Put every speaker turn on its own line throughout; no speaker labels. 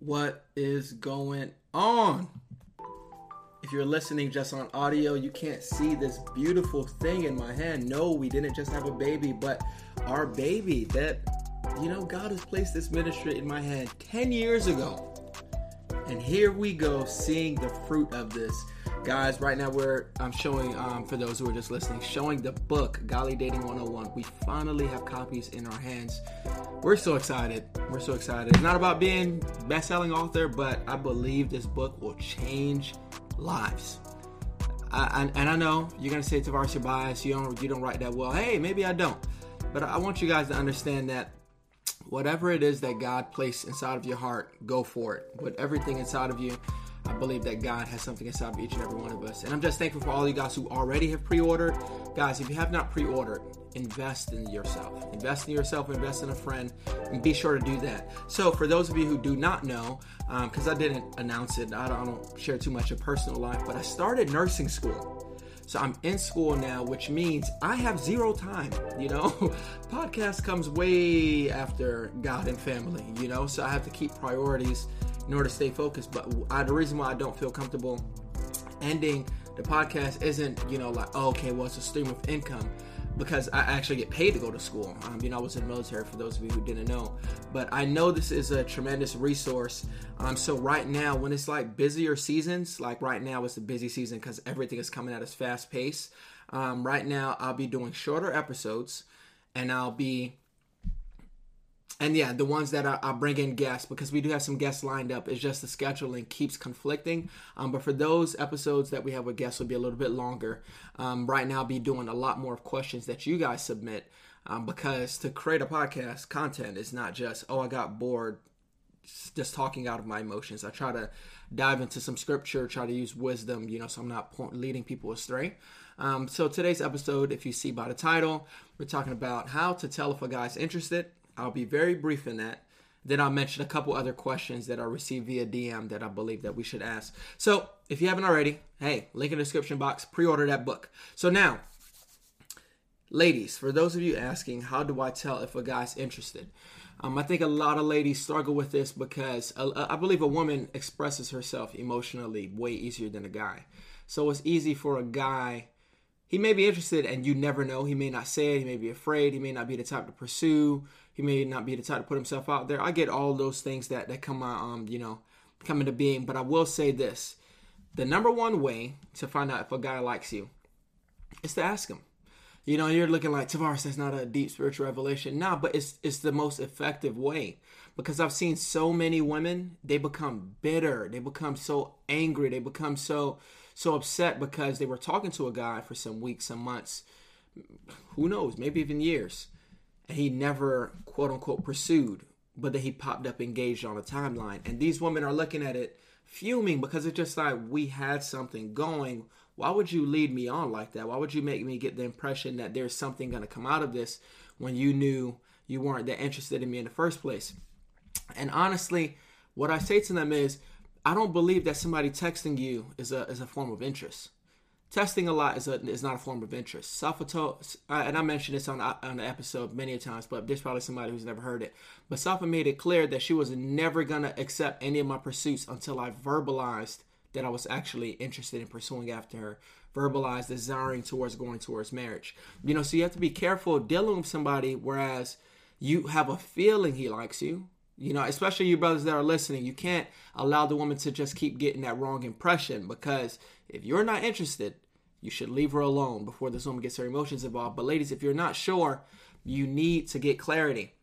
What is going on? If you're listening just on audio, you can't see this beautiful thing in my hand. No, we didn't just have a baby, but our baby that, you know, God has placed this ministry in my hand 10 years ago. And here we go, seeing the fruit of this. Guys, right now we're I'm showing um, for those who are just listening, showing the book Godly Dating 101. We finally have copies in our hands. We're so excited. We're so excited. It's not about being best-selling author, but I believe this book will change lives. I, and, and I know you're gonna say to you bias You don't you don't write that well. Hey, maybe I don't. But I want you guys to understand that whatever it is that God placed inside of your heart, go for it. With everything inside of you, I believe that God has something inside of each and every one of us. And I'm just thankful for all you guys who already have pre ordered. Guys, if you have not pre ordered, invest in yourself. Invest in yourself, invest in a friend, and be sure to do that. So, for those of you who do not know, because um, I didn't announce it, I don't, I don't share too much of personal life, but I started nursing school. So I'm in school now, which means I have zero time. You know, podcast comes way after God and family, you know, so I have to keep priorities in order to stay focused. But I, the reason why I don't feel comfortable ending the podcast isn't, you know, like, oh, okay, well, it's a stream of income because I actually get paid to go to school. Um, you know, I was in the military for those of you who didn't know. But I know this is a tremendous resource. Um, so right now, when it's like busier seasons, like right now, it's the busy season because everything is coming at us fast pace. Um, right now, I'll be doing shorter episodes, and I'll be and yeah, the ones that I bring in guests because we do have some guests lined up. It's just the scheduling keeps conflicting. Um, but for those episodes that we have with guests, will be a little bit longer. Um, right now, I'll be doing a lot more of questions that you guys submit um, because to create a podcast content is not just oh I got bored just talking out of my emotions. I try to dive into some scripture, try to use wisdom, you know, so I'm not leading people astray. Um, so today's episode, if you see by the title, we're talking about how to tell if a guy's interested I'll be very brief in that. Then I'll mention a couple other questions that I received via DM that I believe that we should ask. So if you haven't already, hey, link in the description box, pre-order that book. So now, ladies, for those of you asking, how do I tell if a guy's interested? Um, I think a lot of ladies struggle with this because uh, I believe a woman expresses herself emotionally way easier than a guy. So it's easy for a guy he may be interested and you never know. He may not say it. He may be afraid. He may not be the type to pursue. He may not be the type to put himself out there. I get all those things that, that come out, um, you know, come into being. But I will say this. The number one way to find out if a guy likes you is to ask him. You know, you're looking like Tavares. That's not a deep spiritual revelation. Nah, but it's it's the most effective way because I've seen so many women. They become bitter. They become so angry. They become so so upset because they were talking to a guy for some weeks, some months, who knows, maybe even years, and he never quote unquote pursued, but then he popped up engaged on a timeline. And these women are looking at it fuming because it's just like we had something going. Why would you lead me on like that? Why would you make me get the impression that there's something going to come out of this when you knew you weren't that interested in me in the first place? And honestly, what I say to them is I don't believe that somebody texting you is a is a form of interest. Testing a lot is a is not a form of interest. Salvatore, and I mentioned this on on the episode many times, but there's probably somebody who's never heard it. But Safa made it clear that she was never gonna accept any of my pursuits until I verbalized that I was actually interested in pursuing after her, verbalized desiring towards going towards marriage. You know, so you have to be careful dealing with somebody. Whereas you have a feeling he likes you, you know, especially you brothers that are listening, you can't allow the woman to just keep getting that wrong impression because if you're not interested, you should leave her alone before this woman gets her emotions involved. But ladies, if you're not sure, you need to get clarity.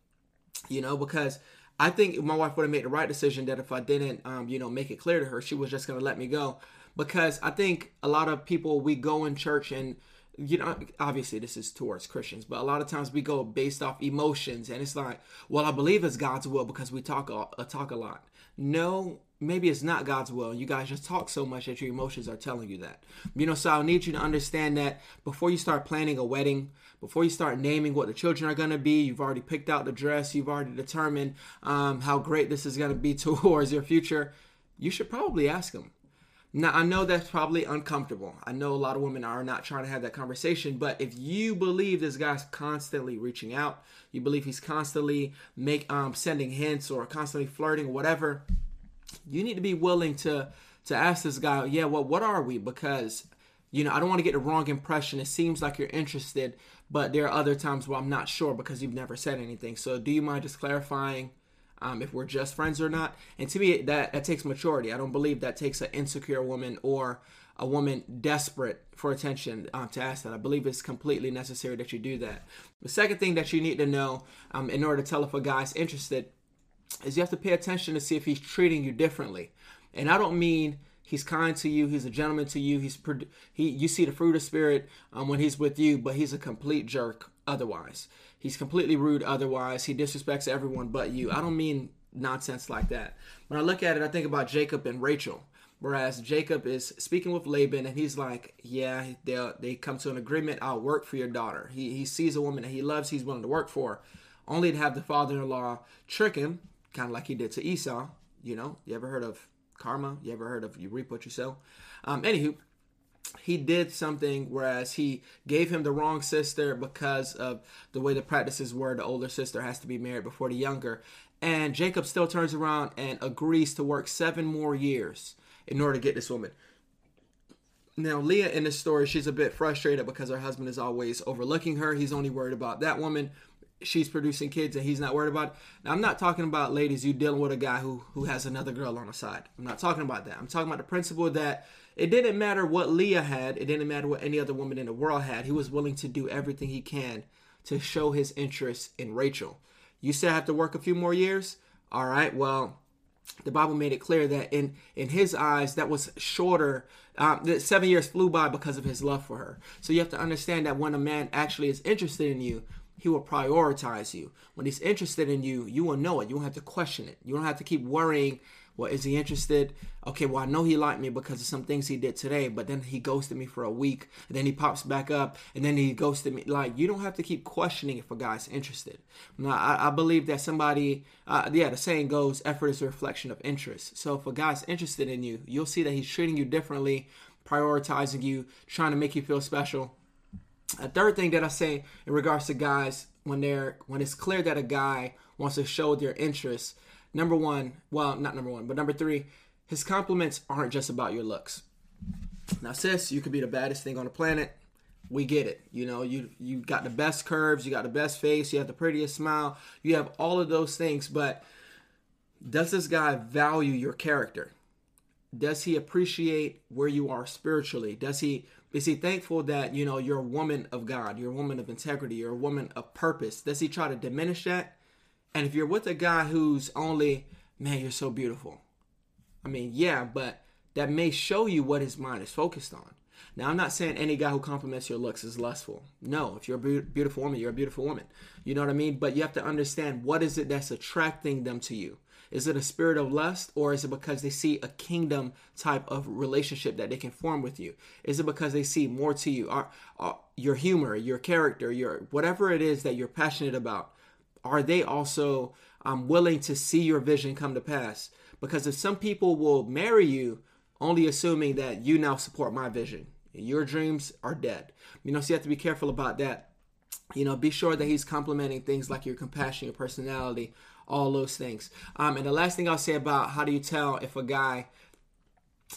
You know, because I think my wife would have made the right decision that if I didn't, um, you know, make it clear to her, she was just gonna let me go. Because I think a lot of people we go in church and you know obviously this is towards christians but a lot of times we go based off emotions and it's like well i believe it's god's will because we talk a, uh, talk a lot no maybe it's not god's will you guys just talk so much that your emotions are telling you that you know so i need you to understand that before you start planning a wedding before you start naming what the children are going to be you've already picked out the dress you've already determined um, how great this is going to be towards your future you should probably ask them now, I know that's probably uncomfortable. I know a lot of women are not trying to have that conversation, but if you believe this guy's constantly reaching out, you believe he's constantly make um, sending hints or constantly flirting, whatever, you need to be willing to to ask this guy, yeah, well, what are we? Because you know, I don't want to get the wrong impression. It seems like you're interested, but there are other times where I'm not sure because you've never said anything. So, do you mind just clarifying? um, if we're just friends or not. And to me, that, that takes maturity. I don't believe that takes an insecure woman or a woman desperate for attention um, to ask that. I believe it's completely necessary that you do that. The second thing that you need to know um, in order to tell if a guy's interested is you have to pay attention to see if he's treating you differently. And I don't mean he's kind to you, he's a gentleman to you, he's he you see the fruit of spirit um, when he's with you, but he's a complete jerk otherwise. He's completely rude otherwise. He disrespects everyone but you. I don't mean nonsense like that. When I look at it, I think about Jacob and Rachel. Whereas Jacob is speaking with Laban and he's like, Yeah, they they come to an agreement. I'll work for your daughter. He, he sees a woman that he loves, he's willing to work for, only to have the father in law trick him, kind of like he did to Esau. You know, you ever heard of karma? You ever heard of you reap what you sow? Um, anywho, he did something whereas he gave him the wrong sister because of the way the practices were the older sister has to be married before the younger and jacob still turns around and agrees to work seven more years in order to get this woman now leah in this story she's a bit frustrated because her husband is always overlooking her he's only worried about that woman she's producing kids and he's not worried about it. Now, I'm not talking about ladies you dealing with a guy who who has another girl on the side. I'm not talking about that. I'm talking about the principle that it didn't matter what Leah had, it didn't matter what any other woman in the world had. He was willing to do everything he can to show his interest in Rachel. You said I have to work a few more years? All right. Well, the Bible made it clear that in in his eyes that was shorter. Um, uh, that seven years flew by because of his love for her. So you have to understand that when a man actually is interested in you, he will prioritize you. When he's interested in you, you will know it. You won't have to question it. You don't have to keep worrying. Well, is he interested? Okay, well, I know he liked me because of some things he did today, but then he ghosted me for a week, and then he pops back up, and then he ghosted me. Like, you don't have to keep questioning if a guy's interested. Now, I, I believe that somebody, uh, yeah, the saying goes, effort is a reflection of interest. So if a guy's interested in you, you'll see that he's treating you differently, prioritizing you, trying to make you feel special a third thing that I say in regards to guys when they're when it's clear that a guy wants to show their interest, number one, well, not number one, but number three, his compliments aren't just about your looks. Now, sis, you could be the baddest thing on the planet. We get it. You know, you you got the best curves, you got the best face, you have the prettiest smile, you have all of those things, but does this guy value your character? does he appreciate where you are spiritually does he is he thankful that you know you're a woman of god you're a woman of integrity you're a woman of purpose does he try to diminish that and if you're with a guy who's only man you're so beautiful i mean yeah but that may show you what his mind is focused on now i'm not saying any guy who compliments your looks is lustful no if you're a beautiful woman you're a beautiful woman you know what i mean but you have to understand what is it that's attracting them to you is it a spirit of lust or is it because they see a kingdom type of relationship that they can form with you? Is it because they see more to you? Are, are your humor, your character, your whatever it is that you're passionate about, are they also um, willing to see your vision come to pass? Because if some people will marry you, only assuming that you now support my vision, your dreams are dead. You know, so you have to be careful about that. You know, be sure that he's complimenting things like your compassion, your personality, all those things. Um, and the last thing I'll say about how do you tell if a guy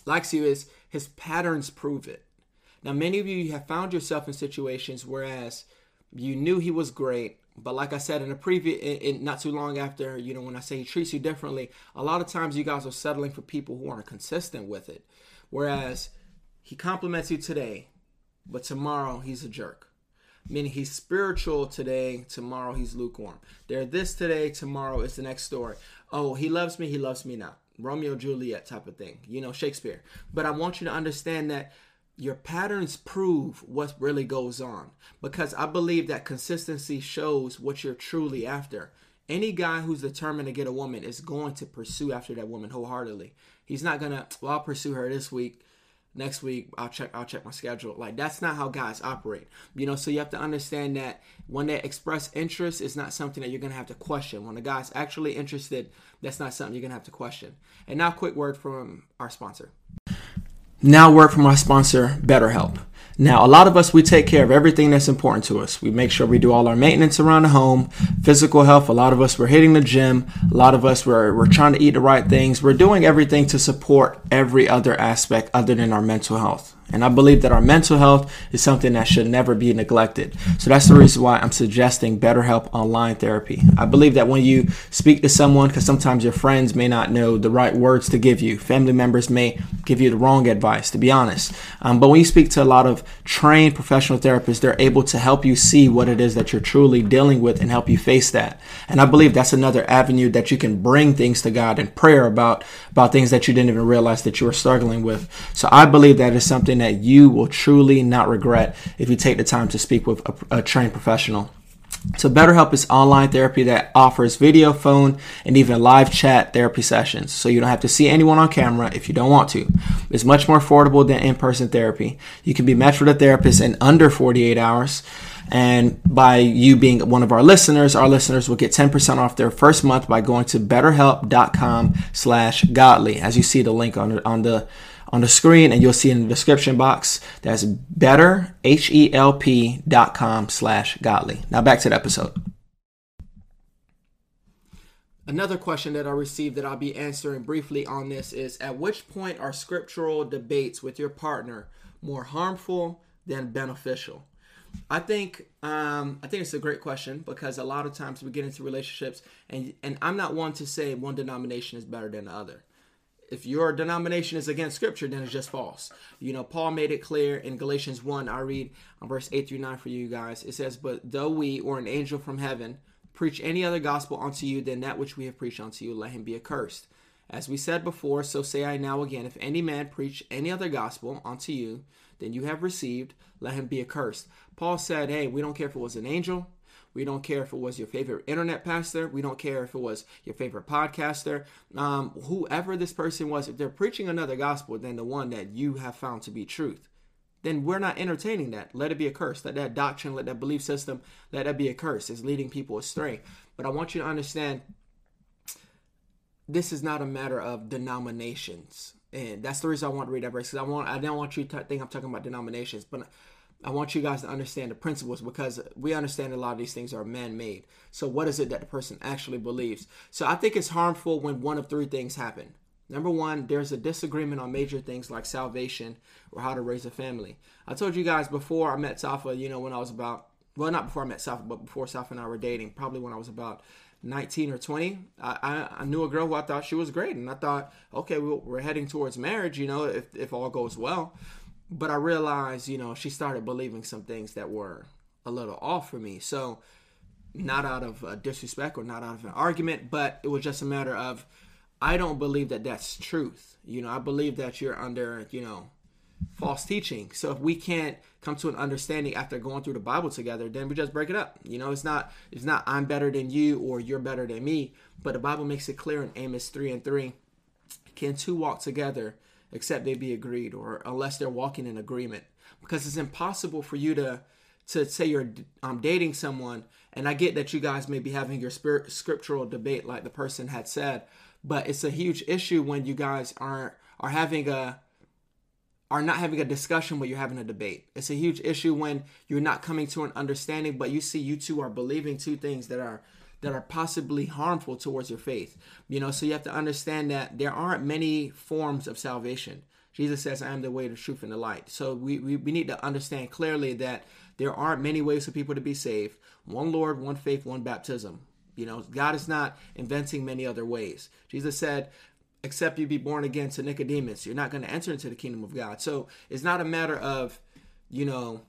likes you is his patterns prove it. Now, many of you have found yourself in situations whereas you knew he was great, but like I said in a previous, in, in, not too long after, you know, when I say he treats you differently, a lot of times you guys are settling for people who aren't consistent with it. Whereas he compliments you today, but tomorrow he's a jerk meaning he's spiritual today, tomorrow he's lukewarm. They're this today, tomorrow it's the next story. Oh, he loves me, he loves me not. Romeo Juliet type of thing, you know, Shakespeare. But I want you to understand that your patterns prove what really goes on because I believe that consistency shows what you're truly after. Any guy who's determined to get a woman is going to pursue after that woman wholeheartedly. He's not gonna, well, I'll pursue her this week next week I'll check I'll check my schedule. Like that's not how guys operate. You know, so you have to understand that when they express interest, it's not something that you're gonna have to question. When a guy's actually interested, that's not something you're gonna have to question. And now quick word from our sponsor. Now, work from our sponsor, BetterHelp. Now, a lot of us, we take care of everything that's important to us. We make sure we do all our maintenance around the home, physical health. A lot of us, we're hitting the gym. A lot of us, we're, we're trying to eat the right things. We're doing everything to support every other aspect other than our mental health. And I believe that our mental health is something that should never be neglected. So that's the reason why I'm suggesting BetterHelp online therapy. I believe that when you speak to someone, because sometimes your friends may not know the right words to give you, family members may give you the wrong advice, to be honest. Um, but when you speak to a lot of trained professional therapists, they're able to help you see what it is that you're truly dealing with and help you face that. And I believe that's another avenue that you can bring things to God in prayer about about things that you didn't even realize that you were struggling with. So I believe that is something that you will truly not regret if you take the time to speak with a, a trained professional. So BetterHelp is online therapy that offers video, phone, and even live chat therapy sessions. So you don't have to see anyone on camera if you don't want to. It's much more affordable than in-person therapy. You can be matched with a therapist in under 48 hours. And by you being one of our listeners, our listeners will get 10% off their first month by going to betterhelp.com slash godly. As you see the link on the, on the on the screen and you'll see in the description box that's better slash godly. Now back to the episode. Another question that I received that I'll be answering briefly on this is at which point are scriptural debates with your partner more harmful than beneficial? I think um, I think it's a great question because a lot of times we get into relationships and and I'm not one to say one denomination is better than the other. If your denomination is against scripture, then it's just false. You know, Paul made it clear in Galatians 1, I read verse 8 through 9 for you guys. It says, But though we or an angel from heaven preach any other gospel unto you than that which we have preached unto you, let him be accursed. As we said before, so say I now again, if any man preach any other gospel unto you than you have received, let him be accursed. Paul said, Hey, we don't care if it was an angel. We don't care if it was your favorite internet pastor. We don't care if it was your favorite podcaster. Um, whoever this person was, if they're preaching another gospel than the one that you have found to be truth, then we're not entertaining that. Let it be a curse. Let that doctrine, let that belief system, let that be a curse. It's leading people astray. But I want you to understand this is not a matter of denominations and that's the reason I want to read that verse because I want I don't want you to think I'm talking about denominations, but I want you guys to understand the principles because we understand a lot of these things are man-made. So what is it that the person actually believes? So I think it's harmful when one of three things happen. Number one, there's a disagreement on major things like salvation or how to raise a family. I told you guys before I met Safa, you know, when I was about well, not before I met Safa, but before Safa and I were dating, probably when I was about 19 or 20, I, I, knew a girl who I thought she was great. And I thought, okay, we're heading towards marriage, you know, if, if all goes well. But I realized, you know, she started believing some things that were a little off for me. So, not out of disrespect or not out of an argument, but it was just a matter of, I don't believe that that's truth. You know, I believe that you're under, you know, false teaching. So if we can't come to an understanding after going through the Bible together, then we just break it up. You know, it's not it's not I'm better than you or you're better than me, but the Bible makes it clear in Amos 3 and 3, can two walk together except they be agreed or unless they're walking in agreement? Because it's impossible for you to to say you're I'm dating someone and I get that you guys may be having your spirit, scriptural debate like the person had said, but it's a huge issue when you guys aren't are having a are not having a discussion, but you're having a debate. It's a huge issue when you're not coming to an understanding, but you see you two are believing two things that are that are possibly harmful towards your faith. You know, so you have to understand that there aren't many forms of salvation. Jesus says, I am the way, the truth, and the light. So we, we, we need to understand clearly that there aren't many ways for people to be saved. One Lord, one faith, one baptism. You know, God is not inventing many other ways. Jesus said, except you be born again to Nicodemus. You're not going to enter into the kingdom of God. So it's not a matter of, you know,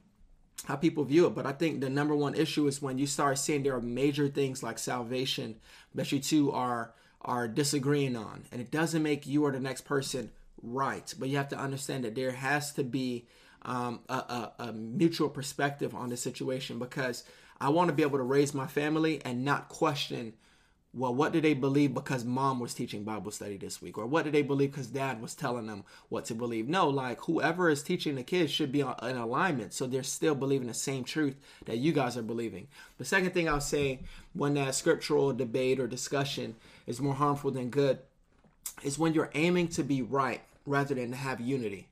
how people view it. But I think the number one issue is when you start seeing there are major things like salvation that you two are are disagreeing on. And it doesn't make you or the next person right. But you have to understand that there has to be um, a, a, a mutual perspective on the situation because I want to be able to raise my family and not question well, what do they believe because mom was teaching Bible study this week? Or what do they believe because dad was telling them what to believe? No, like whoever is teaching the kids should be in alignment. So they're still believing the same truth that you guys are believing. The second thing I'll say when that scriptural debate or discussion is more harmful than good is when you're aiming to be right rather than to have unity.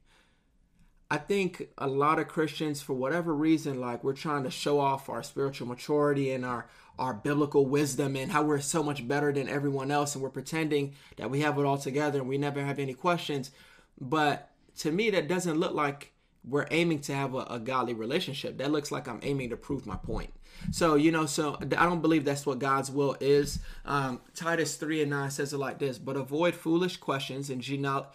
I think a lot of Christians, for whatever reason, like we're trying to show off our spiritual maturity and our our biblical wisdom and how we're so much better than everyone else, and we're pretending that we have it all together and we never have any questions. But to me, that doesn't look like we're aiming to have a, a godly relationship. That looks like I'm aiming to prove my point. So you know, so I don't believe that's what God's will is. Um, Titus three and nine says it like this: But avoid foolish questions and genealogy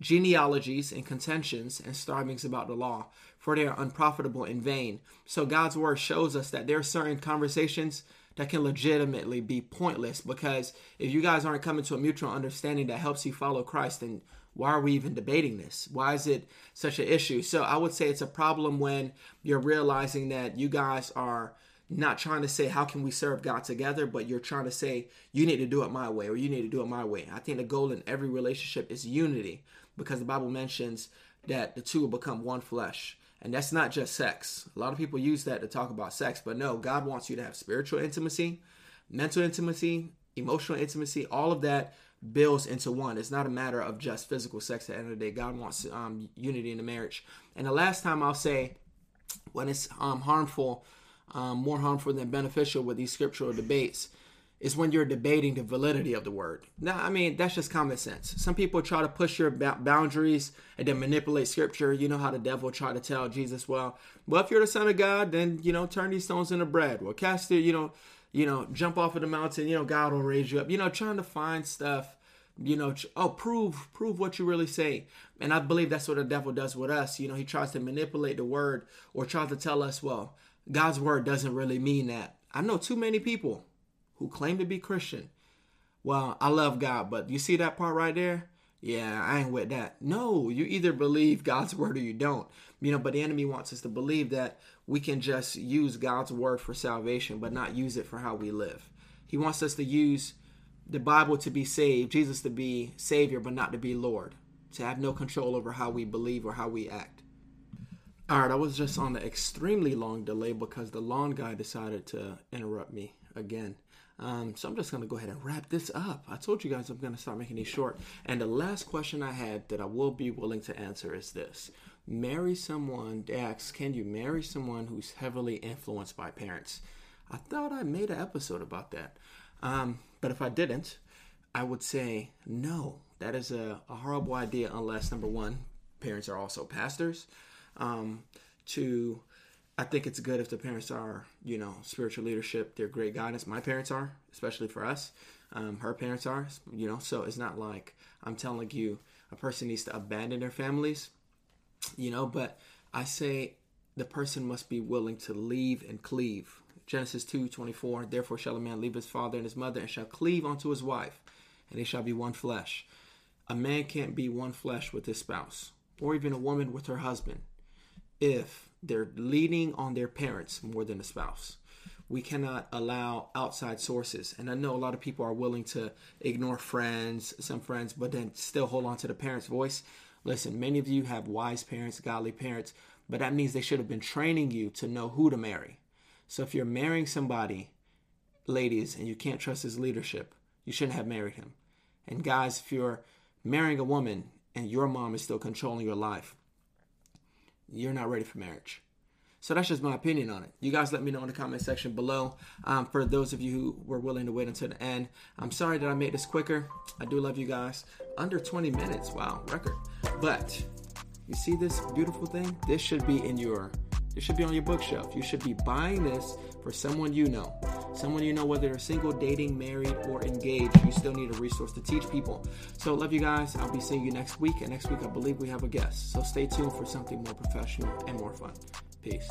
genealogies and contentions and starvings about the law, for they are unprofitable and vain. So God's word shows us that there are certain conversations that can legitimately be pointless because if you guys aren't coming to a mutual understanding that helps you follow Christ, then why are we even debating this? Why is it such an issue? So I would say it's a problem when you're realizing that you guys are not trying to say how can we serve God together, but you're trying to say you need to do it my way or you need to do it my way. I think the goal in every relationship is unity because the Bible mentions that the two will become one flesh. And that's not just sex. A lot of people use that to talk about sex, but no, God wants you to have spiritual intimacy, mental intimacy, emotional intimacy, all of that builds into one. It's not a matter of just physical sex at the end of the day. God wants um, unity in the marriage. And the last time I'll say, when it's um, harmful, um, more harmful than beneficial with these scriptural debates, is when you're debating the validity of the word. Now, I mean, that's just common sense. Some people try to push your boundaries and then manipulate scripture. You know how the devil tried to tell Jesus, well, well, if you're the son of God, then, you know, turn these stones into bread. Well, cast it, you know, you know, jump off of the mountain, you know, God will raise you up. You know, trying to find stuff, you know, oh, prove, prove what you really say. And I believe that's what the devil does with us. You know, he tries to manipulate the word or tries to tell us, well, God's word doesn't really mean that. I know too many people who claim to be Christian. Well, I love God, but you see that part right there? Yeah, I ain't with that. No, you either believe God's word or you don't. You know, but the enemy wants us to believe that we can just use God's word for salvation, but not use it for how we live. He wants us to use the Bible to be saved, Jesus to be Savior, but not to be Lord, to have no control over how we believe or how we act. All right, I was just on an extremely long delay because the lawn guy decided to interrupt me again. Um, so I'm just going to go ahead and wrap this up. I told you guys I'm going to start making these short. And the last question I had that I will be willing to answer is this. Marry someone, Dax, can you marry someone who's heavily influenced by parents? I thought I made an episode about that. Um, but if I didn't, I would say no. That is a, a horrible idea unless, number one, parents are also pastors. Um, two, I think it's good if the parents are, you know, spiritual leadership. They're great guidance. My parents are, especially for us. Um, her parents are, you know. So it's not like I'm telling you a person needs to abandon their families, you know. But I say the person must be willing to leave and cleave. Genesis 2 24, therefore shall a man leave his father and his mother and shall cleave unto his wife, and they shall be one flesh. A man can't be one flesh with his spouse, or even a woman with her husband, if they're leaning on their parents more than the spouse. We cannot allow outside sources. And I know a lot of people are willing to ignore friends, some friends, but then still hold on to the parents' voice. Listen, many of you have wise parents, godly parents, but that means they should have been training you to know who to marry. So if you're marrying somebody, ladies, and you can't trust his leadership, you shouldn't have married him. And guys, if you're marrying a woman and your mom is still controlling your life, you're not ready for marriage. So that's just my opinion on it. You guys let me know in the comment section below. Um, for those of you who were willing to wait until the end, I'm sorry that I made this quicker. I do love you guys. Under 20 minutes, wow, record. But you see this beautiful thing? This should be in your, this should be on your bookshelf. You should be buying this for someone you know someone you know, whether they're single, dating, married, or engaged. You still need a resource to teach people. So, love you guys. I'll be seeing you next week. And next week, I believe we have a guest. So, stay tuned for something more professional and more fun. Peace.